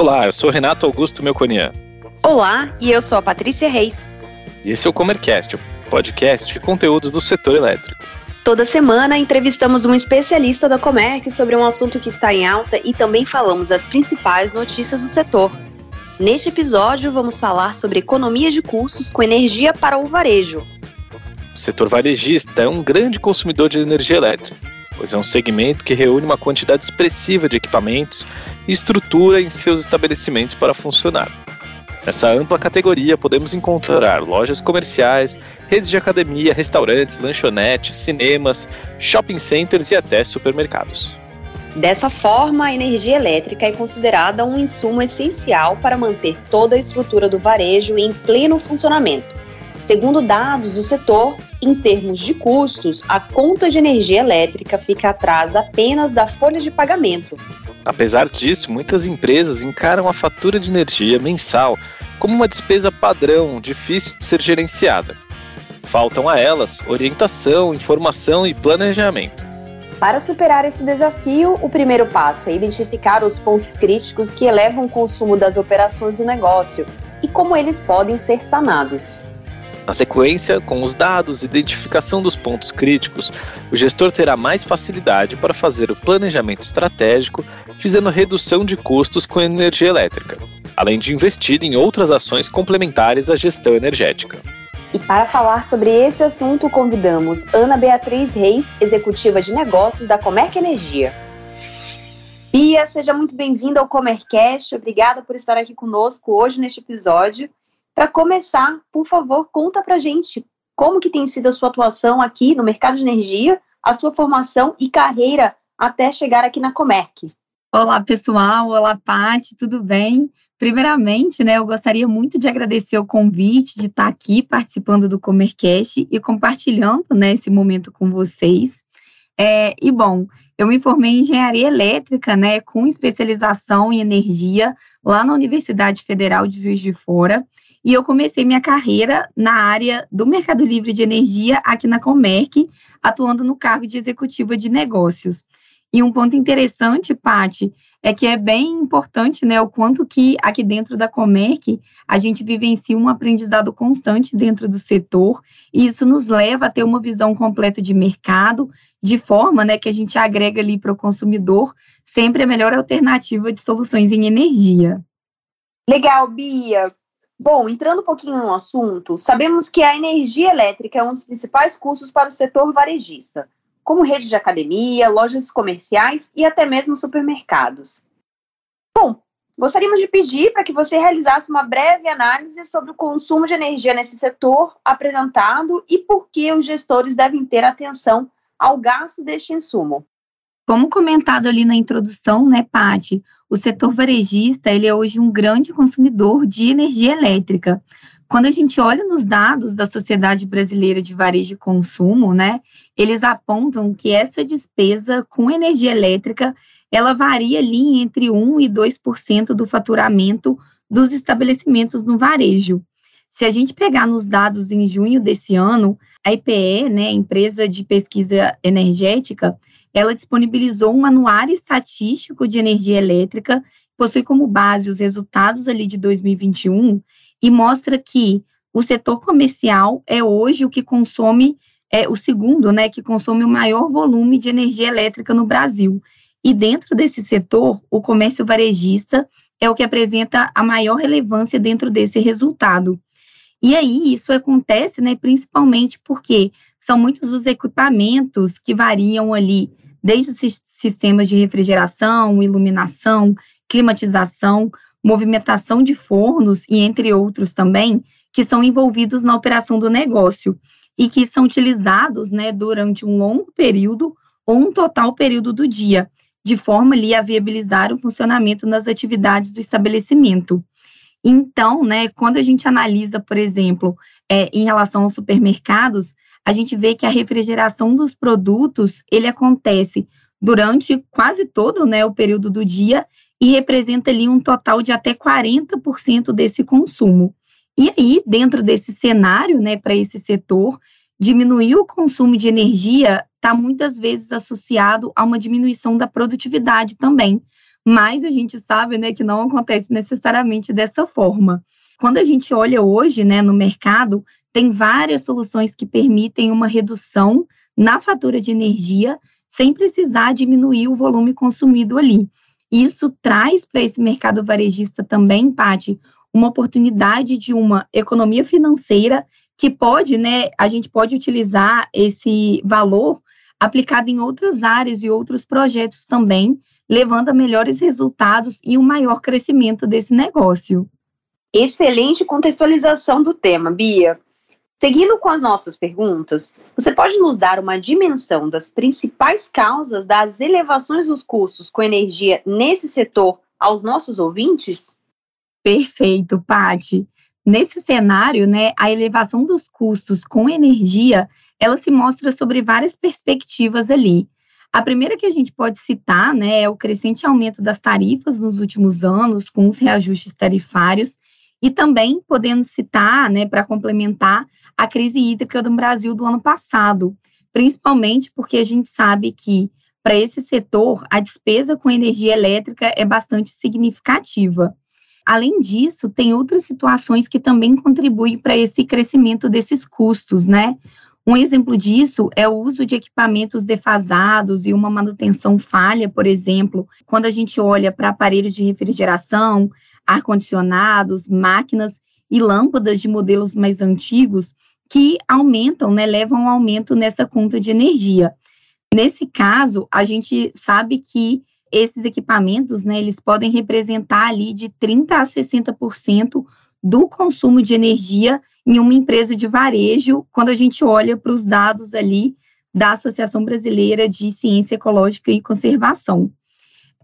Olá, eu sou Renato Augusto Melconian. Olá, e eu sou a Patrícia Reis. E esse é o Comercast, o podcast de conteúdos do setor elétrico. Toda semana entrevistamos um especialista da Comerc sobre um assunto que está em alta e também falamos as principais notícias do setor. Neste episódio, vamos falar sobre economia de custos com energia para o varejo. O setor varejista é um grande consumidor de energia elétrica, pois é um segmento que reúne uma quantidade expressiva de equipamentos estrutura em seus estabelecimentos para funcionar. Nessa ampla categoria podemos encontrar lojas comerciais, redes de academia, restaurantes, lanchonetes, cinemas, shopping centers e até supermercados. Dessa forma, a energia elétrica é considerada um insumo essencial para manter toda a estrutura do varejo em pleno funcionamento. Segundo dados do setor, em termos de custos, a conta de energia elétrica fica atrás apenas da folha de pagamento. Apesar disso, muitas empresas encaram a fatura de energia mensal como uma despesa padrão, difícil de ser gerenciada. Faltam a elas orientação, informação e planejamento. Para superar esse desafio, o primeiro passo é identificar os pontos críticos que elevam o consumo das operações do negócio e como eles podem ser sanados. Na sequência, com os dados e identificação dos pontos críticos, o gestor terá mais facilidade para fazer o planejamento estratégico, visando redução de custos com energia elétrica, além de investir em outras ações complementares à gestão energética. E para falar sobre esse assunto, convidamos Ana Beatriz Reis, executiva de negócios da Comerc Energia. Bia, seja muito bem-vinda ao Comercast. Obrigada por estar aqui conosco hoje neste episódio. Para começar, por favor, conta para gente como que tem sido a sua atuação aqui no mercado de energia, a sua formação e carreira até chegar aqui na Comerc. Olá, pessoal. Olá, Pati. Tudo bem? Primeiramente, né, eu gostaria muito de agradecer o convite de estar aqui participando do Comercast e compartilhando né, esse momento com vocês. É, e bom, eu me formei em engenharia elétrica, né, com especialização em energia lá na Universidade Federal de Juiz de Fora, e eu comecei minha carreira na área do Mercado Livre de Energia aqui na Comerc, atuando no cargo de executiva de negócios. E um ponto interessante, Pati, é que é bem importante, né, o quanto que aqui dentro da Comerc a gente vivencia um aprendizado constante dentro do setor, e isso nos leva a ter uma visão completa de mercado, de forma, né, que a gente agrega ali para o consumidor sempre a melhor alternativa de soluções em energia. Legal, Bia. Bom, entrando um pouquinho no assunto, sabemos que a energia elétrica é um dos principais custos para o setor varejista como rede de academia, lojas comerciais e até mesmo supermercados. Bom, gostaríamos de pedir para que você realizasse uma breve análise sobre o consumo de energia nesse setor apresentado e por que os gestores devem ter atenção ao gasto deste insumo. Como comentado ali na introdução, né, Pati, o setor varejista ele é hoje um grande consumidor de energia elétrica. Quando a gente olha nos dados da Sociedade Brasileira de Varejo e Consumo, né, eles apontam que essa despesa com energia elétrica, ela varia ali entre 1 e 2% do faturamento dos estabelecimentos no varejo. Se a gente pegar nos dados em junho desse ano, a IPE, né, empresa de pesquisa energética, ela disponibilizou um anuário estatístico de energia elétrica, possui como base os resultados ali de 2021 e mostra que o setor comercial é hoje o que consome, é o segundo, né, que consome o maior volume de energia elétrica no Brasil. E dentro desse setor, o comércio varejista é o que apresenta a maior relevância dentro desse resultado. E aí isso acontece, né, principalmente porque são muitos os equipamentos que variam ali, desde os sistemas de refrigeração, iluminação, climatização, movimentação de fornos e entre outros também, que são envolvidos na operação do negócio e que são utilizados, né, durante um longo período ou um total período do dia, de forma ali a viabilizar o funcionamento nas atividades do estabelecimento. Então, né, quando a gente analisa, por exemplo, é, em relação aos supermercados, a gente vê que a refrigeração dos produtos ele acontece durante quase todo né, o período do dia e representa ali um total de até 40% desse consumo. E aí, dentro desse cenário, né, para esse setor, diminuir o consumo de energia está muitas vezes associado a uma diminuição da produtividade também, mas a gente sabe, né, que não acontece necessariamente dessa forma. Quando a gente olha hoje, né, no mercado, tem várias soluções que permitem uma redução na fatura de energia sem precisar diminuir o volume consumido ali. Isso traz para esse mercado varejista também, Pati, uma oportunidade de uma economia financeira que pode, né, a gente pode utilizar esse valor aplicado em outras áreas e outros projetos também, levando a melhores resultados e um maior crescimento desse negócio. Excelente contextualização do tema, Bia. Seguindo com as nossas perguntas, você pode nos dar uma dimensão das principais causas das elevações dos custos com energia nesse setor aos nossos ouvintes? Perfeito, Pati. Nesse cenário, né, a elevação dos custos com energia, ela se mostra sobre várias perspectivas ali. A primeira que a gente pode citar, né, é o crescente aumento das tarifas nos últimos anos, com os reajustes tarifários, e também podendo citar, né, para complementar, a crise hídrica do Brasil do ano passado, principalmente porque a gente sabe que para esse setor a despesa com energia elétrica é bastante significativa. Além disso, tem outras situações que também contribuem para esse crescimento desses custos, né? Um exemplo disso é o uso de equipamentos defasados e uma manutenção falha, por exemplo, quando a gente olha para aparelhos de refrigeração, ar-condicionados, máquinas e lâmpadas de modelos mais antigos que aumentam, né, levam um aumento nessa conta de energia. Nesse caso, a gente sabe que esses equipamentos, né, eles podem representar ali de 30 a 60% do consumo de energia em uma empresa de varejo, quando a gente olha para os dados ali da Associação Brasileira de Ciência Ecológica e Conservação.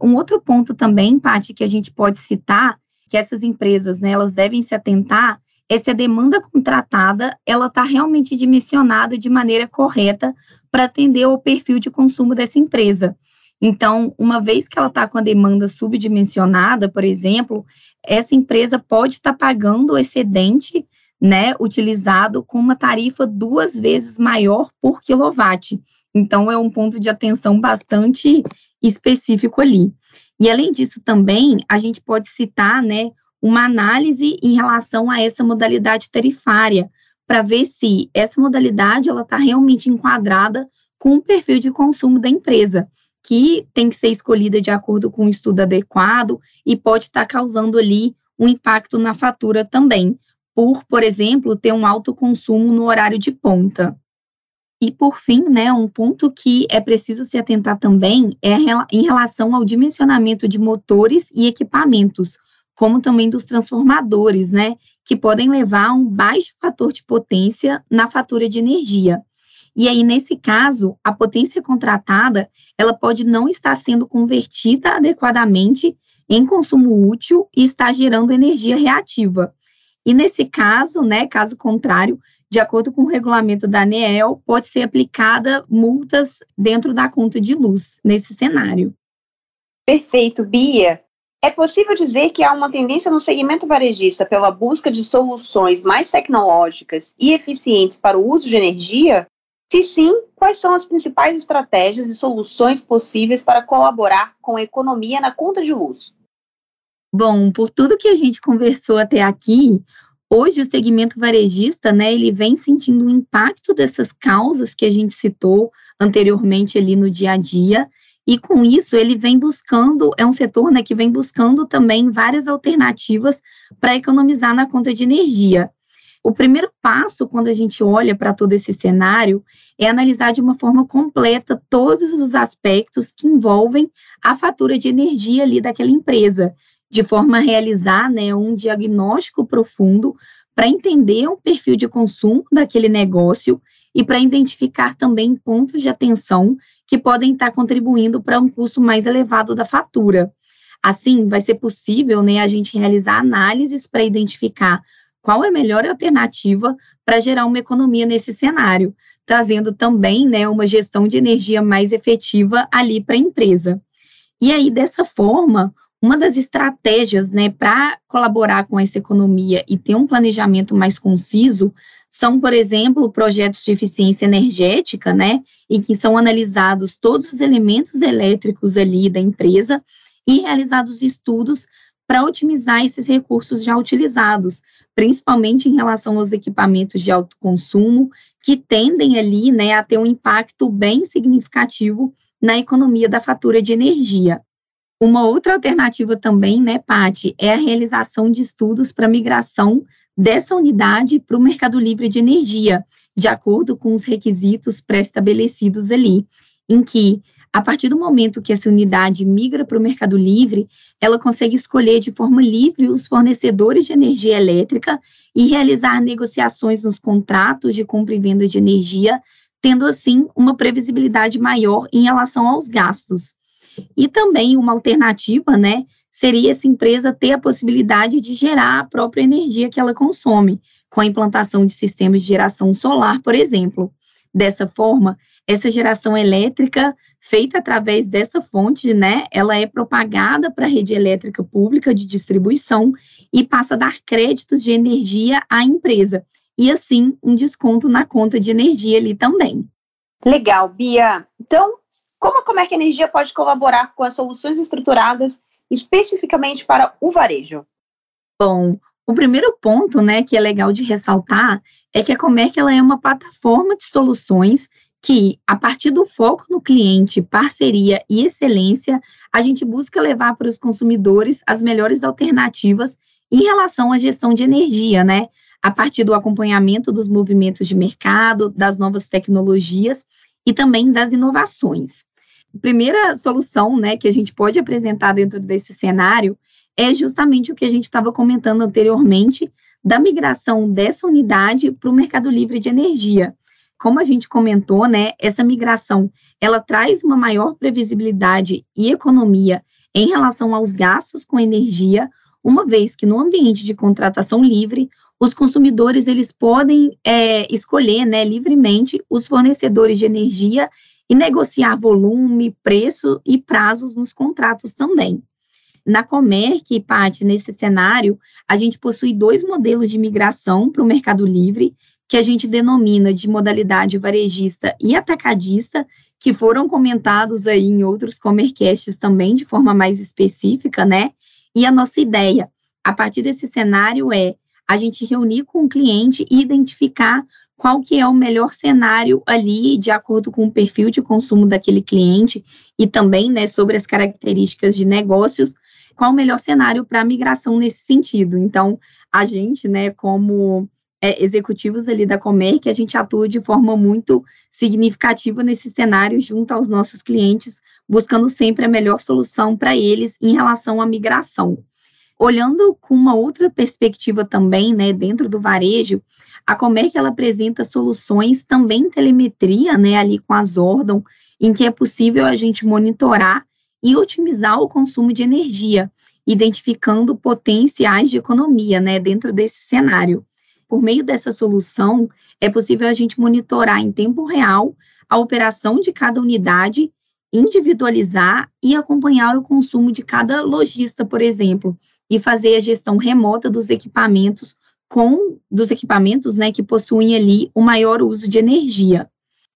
Um outro ponto também, Paty, que a gente pode citar, que essas empresas, né, elas devem se atentar, é se a demanda contratada, ela está realmente dimensionada de maneira correta para atender ao perfil de consumo dessa empresa. Então, uma vez que ela está com a demanda subdimensionada, por exemplo, essa empresa pode estar tá pagando o excedente né, utilizado com uma tarifa duas vezes maior por quilowatt. Então, é um ponto de atenção bastante específico ali. E, além disso, também, a gente pode citar né, uma análise em relação a essa modalidade tarifária, para ver se essa modalidade ela está realmente enquadrada com o perfil de consumo da empresa que tem que ser escolhida de acordo com um estudo adequado e pode estar tá causando ali um impacto na fatura também, por, por exemplo, ter um alto consumo no horário de ponta. E por fim, né, um ponto que é preciso se atentar também é em relação ao dimensionamento de motores e equipamentos, como também dos transformadores, né, que podem levar a um baixo fator de potência na fatura de energia. E aí, nesse caso, a potência contratada, ela pode não estar sendo convertida adequadamente em consumo útil e está gerando energia reativa. E nesse caso, né, caso contrário, de acordo com o regulamento da ANEEL, pode ser aplicada multas dentro da conta de luz nesse cenário. Perfeito, Bia. É possível dizer que há uma tendência no segmento varejista pela busca de soluções mais tecnológicas e eficientes para o uso de energia? Se sim, quais são as principais estratégias e soluções possíveis para colaborar com a economia na conta de luz? Bom, por tudo que a gente conversou até aqui, hoje o segmento varejista, né, ele vem sentindo o impacto dessas causas que a gente citou anteriormente ali no dia a dia, e com isso ele vem buscando, é um setor, né, que vem buscando também várias alternativas para economizar na conta de energia. O primeiro passo, quando a gente olha para todo esse cenário, é analisar de uma forma completa todos os aspectos que envolvem a fatura de energia ali daquela empresa, de forma a realizar né, um diagnóstico profundo para entender o perfil de consumo daquele negócio e para identificar também pontos de atenção que podem estar contribuindo para um custo mais elevado da fatura. Assim, vai ser possível né, a gente realizar análises para identificar qual é a melhor alternativa para gerar uma economia nesse cenário, trazendo também né, uma gestão de energia mais efetiva ali para a empresa. E aí, dessa forma, uma das estratégias né, para colaborar com essa economia e ter um planejamento mais conciso são, por exemplo, projetos de eficiência energética, né, em que são analisados todos os elementos elétricos ali da empresa e realizados estudos para otimizar esses recursos já utilizados, principalmente em relação aos equipamentos de alto consumo, que tendem ali né, a ter um impacto bem significativo na economia da fatura de energia. Uma outra alternativa também, né, Pati, é a realização de estudos para migração dessa unidade para o mercado livre de energia, de acordo com os requisitos pré-estabelecidos ali, em que a partir do momento que essa unidade migra para o mercado livre, ela consegue escolher de forma livre os fornecedores de energia elétrica e realizar negociações nos contratos de compra e venda de energia, tendo assim uma previsibilidade maior em relação aos gastos. E também uma alternativa, né, seria essa empresa ter a possibilidade de gerar a própria energia que ela consome, com a implantação de sistemas de geração solar, por exemplo. Dessa forma, essa geração elétrica feita através dessa fonte, né, ela é propagada para a rede elétrica pública de distribuição e passa a dar créditos de energia à empresa. E assim, um desconto na conta de energia ali também. Legal, Bia. Então, como a Comerc Energia pode colaborar com as soluções estruturadas especificamente para o varejo? Bom, o primeiro ponto, né, que é legal de ressaltar é que a Comerc ela é uma plataforma de soluções que, a partir do foco no cliente, parceria e excelência, a gente busca levar para os consumidores as melhores alternativas em relação à gestão de energia, né? A partir do acompanhamento dos movimentos de mercado, das novas tecnologias e também das inovações. A primeira solução, né, que a gente pode apresentar dentro desse cenário é justamente o que a gente estava comentando anteriormente da migração dessa unidade para o mercado livre de energia como a gente comentou, né, essa migração, ela traz uma maior previsibilidade e economia em relação aos gastos com energia, uma vez que no ambiente de contratação livre, os consumidores eles podem é, escolher né, livremente os fornecedores de energia e negociar volume, preço e prazos nos contratos também. Na Comerc, Paty, nesse cenário, a gente possui dois modelos de migração para o Mercado Livre, que a gente denomina de modalidade varejista e atacadista, que foram comentados aí em outros Comercasts também de forma mais específica, né? E a nossa ideia, a partir desse cenário, é a gente reunir com o cliente e identificar qual que é o melhor cenário ali, de acordo com o perfil de consumo daquele cliente e também, né, sobre as características de negócios, qual o melhor cenário para migração nesse sentido. Então, a gente, né, como é, executivos ali da Comer, que a gente atua de forma muito significativa nesse cenário junto aos nossos clientes, buscando sempre a melhor solução para eles em relação à migração. Olhando com uma outra perspectiva também, né, dentro do varejo, a Comerc ela apresenta soluções também em telemetria, né, ali com as Ordon, em que é possível a gente monitorar e otimizar o consumo de energia, identificando potenciais de economia, né, dentro desse cenário. Por meio dessa solução, é possível a gente monitorar em tempo real a operação de cada unidade, individualizar e acompanhar o consumo de cada lojista, por exemplo, e fazer a gestão remota dos equipamentos com dos equipamentos, né, que possuem ali o maior uso de energia.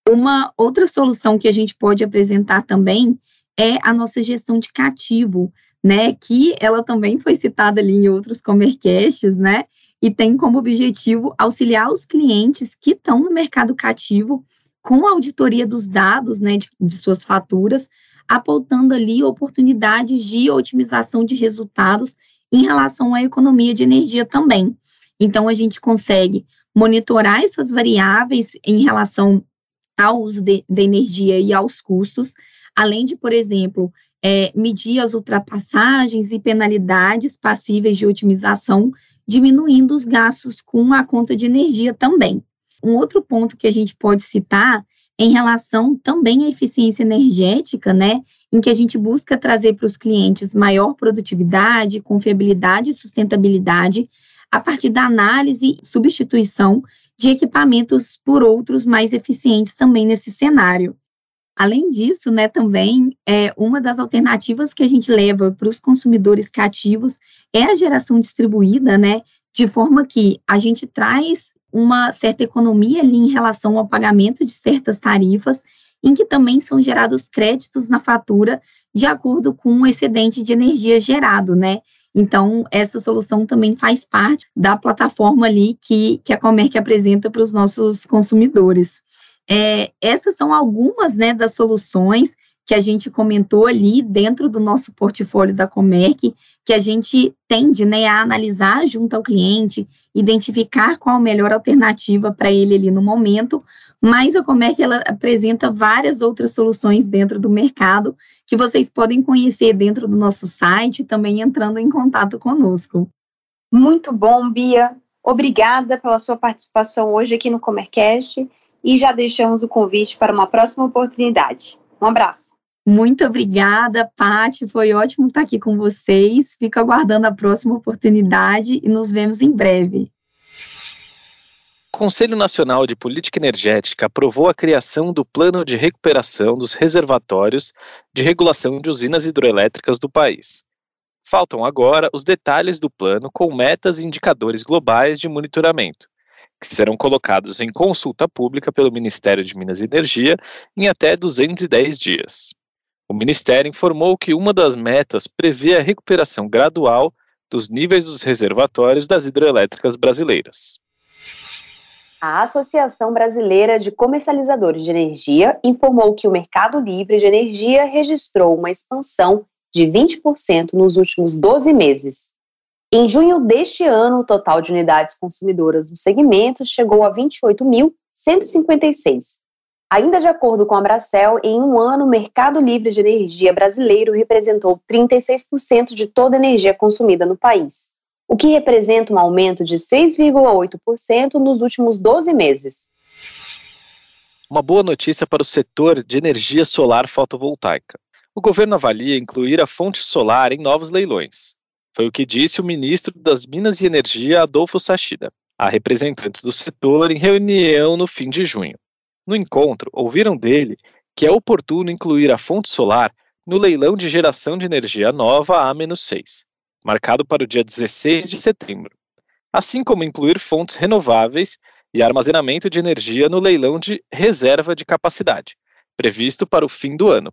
Uma outra solução que a gente pode apresentar também é a nossa gestão de cativo, né, que ela também foi citada ali em outros Comercasts, né, e tem como objetivo auxiliar os clientes que estão no mercado cativo com a auditoria dos dados né, de, de suas faturas, apontando ali oportunidades de otimização de resultados em relação à economia de energia também. Então, a gente consegue monitorar essas variáveis em relação ao uso de, de energia e aos custos, além de, por exemplo, é, medir as ultrapassagens e penalidades passíveis de otimização diminuindo os gastos com a conta de energia também. Um outro ponto que a gente pode citar em relação também à eficiência energética, né, em que a gente busca trazer para os clientes maior produtividade, confiabilidade e sustentabilidade a partir da análise e substituição de equipamentos por outros mais eficientes também nesse cenário. Além disso, né, também é uma das alternativas que a gente leva para os consumidores cativos é a geração distribuída, né, de forma que a gente traz uma certa economia ali em relação ao pagamento de certas tarifas, em que também são gerados créditos na fatura de acordo com o excedente de energia gerado, né? Então, essa solução também faz parte da plataforma ali que, que a Comerc apresenta para os nossos consumidores. É, essas são algumas né, das soluções que a gente comentou ali dentro do nosso portfólio da Comerc, que a gente tende né, a analisar junto ao cliente, identificar qual a melhor alternativa para ele ali no momento, mas a Comerc ela apresenta várias outras soluções dentro do mercado que vocês podem conhecer dentro do nosso site, também entrando em contato conosco. Muito bom, Bia. Obrigada pela sua participação hoje aqui no Comercast e já deixamos o convite para uma próxima oportunidade. Um abraço. Muito obrigada, Pati. Foi ótimo estar aqui com vocês. Fico aguardando a próxima oportunidade e nos vemos em breve. O Conselho Nacional de Política Energética aprovou a criação do Plano de Recuperação dos Reservatórios de Regulação de Usinas Hidroelétricas do país. Faltam agora os detalhes do plano com metas e indicadores globais de monitoramento, que serão colocados em consulta pública pelo Ministério de Minas e Energia em até 210 dias. O Ministério informou que uma das metas prevê a recuperação gradual dos níveis dos reservatórios das hidrelétricas brasileiras. A Associação Brasileira de Comercializadores de Energia informou que o mercado livre de energia registrou uma expansão de 20% nos últimos 12 meses. Em junho deste ano, o total de unidades consumidoras do segmento chegou a 28.156, Ainda de acordo com a Bracel, em um ano, o mercado livre de energia brasileiro representou 36% de toda a energia consumida no país, o que representa um aumento de 6,8% nos últimos 12 meses. Uma boa notícia para o setor de energia solar fotovoltaica. O governo avalia incluir a fonte solar em novos leilões. Foi o que disse o ministro das Minas e Energia, Adolfo Sachida, a representantes do setor em reunião no fim de junho. No encontro, ouviram dele que é oportuno incluir a fonte solar no leilão de geração de energia nova A-6, marcado para o dia 16 de setembro, assim como incluir fontes renováveis e armazenamento de energia no leilão de reserva de capacidade, previsto para o fim do ano.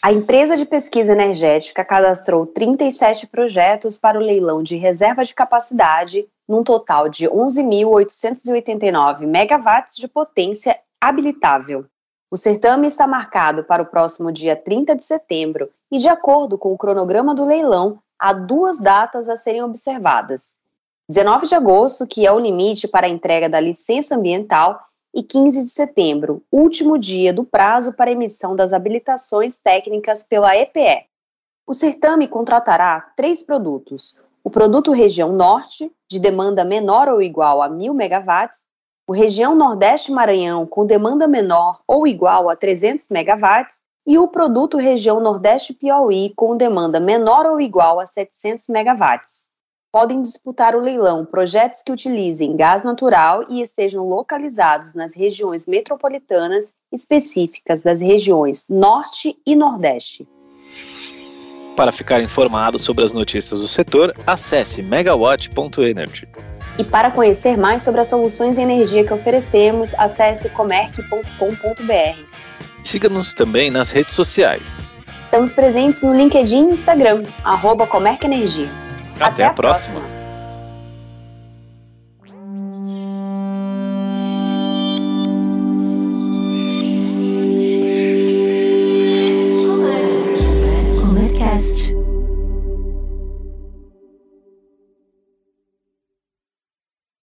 A empresa de pesquisa energética cadastrou 37 projetos para o leilão de reserva de capacidade num total de 11.889 megawatts de potência habilitável. O certame está marcado para o próximo dia 30 de setembro e, de acordo com o cronograma do leilão, há duas datas a serem observadas. 19 de agosto, que é o limite para a entrega da licença ambiental, e 15 de setembro, último dia do prazo para emissão das habilitações técnicas pela EPE. O certame contratará três produtos: o produto região norte, de demanda menor ou igual a 1.000 megawatts, o região Nordeste Maranhão com demanda menor ou igual a 300 megawatts e o produto região Nordeste Piauí com demanda menor ou igual a 700 megawatts. Podem disputar o leilão projetos que utilizem gás natural e estejam localizados nas regiões metropolitanas específicas das regiões Norte e Nordeste. Para ficar informado sobre as notícias do setor, acesse megawatt.energy. E para conhecer mais sobre as soluções em energia que oferecemos, acesse comerc.com.br. Siga-nos também nas redes sociais. Estamos presentes no LinkedIn e Instagram, arroba Comerc Energia. Até, Até a, próxima. próxima.